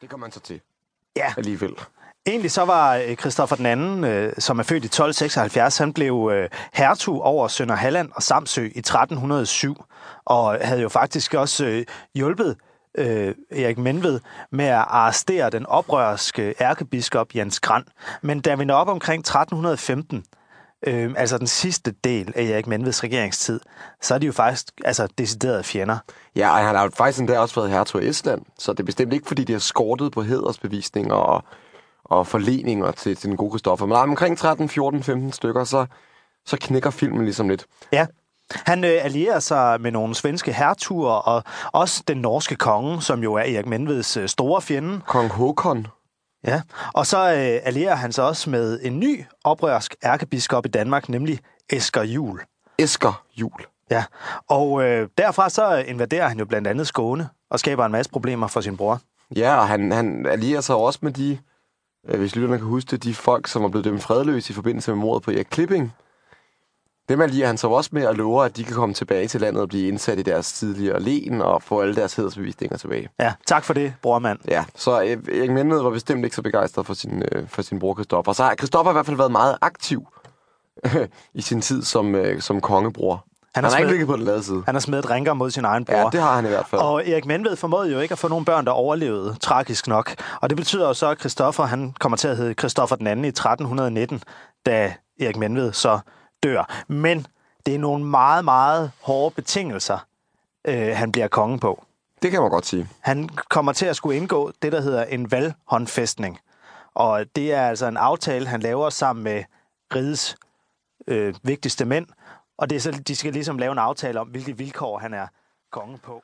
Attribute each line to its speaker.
Speaker 1: Det kommer man så til
Speaker 2: Ja,
Speaker 1: alligevel.
Speaker 2: egentlig så var øh, Christoffer den anden, øh, som er født i 1276, han blev øh, hertug over Sønder Halland og Samsø i 1307, og havde jo faktisk også øh, hjulpet øh, Erik Menved med at arrestere den oprørske ærkebiskop Jens Grand. Men da vi når op omkring 1315, øh, altså den sidste del af Erik Menveds regeringstid, så er de jo faktisk altså, deciderede fjender.
Speaker 1: Ja, og han har jo faktisk endda også været hertug af Estland, så det er bestemt ikke, fordi de har skortet på hedersbevisninger og, og forleninger til, til den gode Kristoffer. Men omkring 13, 14, 15 stykker, så, så knækker filmen ligesom lidt.
Speaker 2: Ja. Han øh, allierer sig med nogle svenske hertuger, og også den norske konge, som jo er Erik Menveds øh, store fjende.
Speaker 1: Kong Håkon.
Speaker 2: Ja. Og så øh, allierer han sig også med en ny oprørsk ærkebiskop i Danmark, nemlig Esker Jul.
Speaker 1: Esker Jul.
Speaker 2: Ja. Og øh, derfra så invaderer han jo blandt andet Skåne og skaber en masse problemer for sin bror.
Speaker 1: Ja, og han, han allierer sig også med de, øh, hvis lytterne kan huske det, de folk, som er blevet dømt fredløse i forbindelse med mordet på Erik Klipping. Dem allierer han sig også med at love, at de kan komme tilbage til landet og blive indsat i deres tidligere len og få alle deres hedersbevisninger tilbage.
Speaker 2: Ja, tak for det, brormand.
Speaker 1: Ja, så øh, Erik Menved var bestemt ikke så begejstret for sin, øh, for sin bror Kristoffer. Så har Kristoffer i hvert fald været meget aktiv i sin tid som, øh, som kongebror. Han,
Speaker 2: har
Speaker 1: han har ikke ligget på den lade side.
Speaker 2: Han har smidt rinker mod sin egen bror.
Speaker 1: Ja, det har han i hvert fald.
Speaker 2: Og Erik Menved formåede jo ikke at få nogle børn, der overlevede, tragisk nok. Og det betyder jo så, at Christoffer han kommer til at hedde Christoffer den anden i 1319, da Erik Menved så dør. Men det er nogle meget, meget hårde betingelser, øh, han bliver konge på.
Speaker 1: Det kan man godt sige.
Speaker 2: Han kommer til at skulle indgå det, der hedder en valghåndfæstning. Og det er altså en aftale, han laver sammen med rigets øh, vigtigste mænd. Og det er så, de skal ligesom lave en aftale om, hvilke vilkår han er konge på.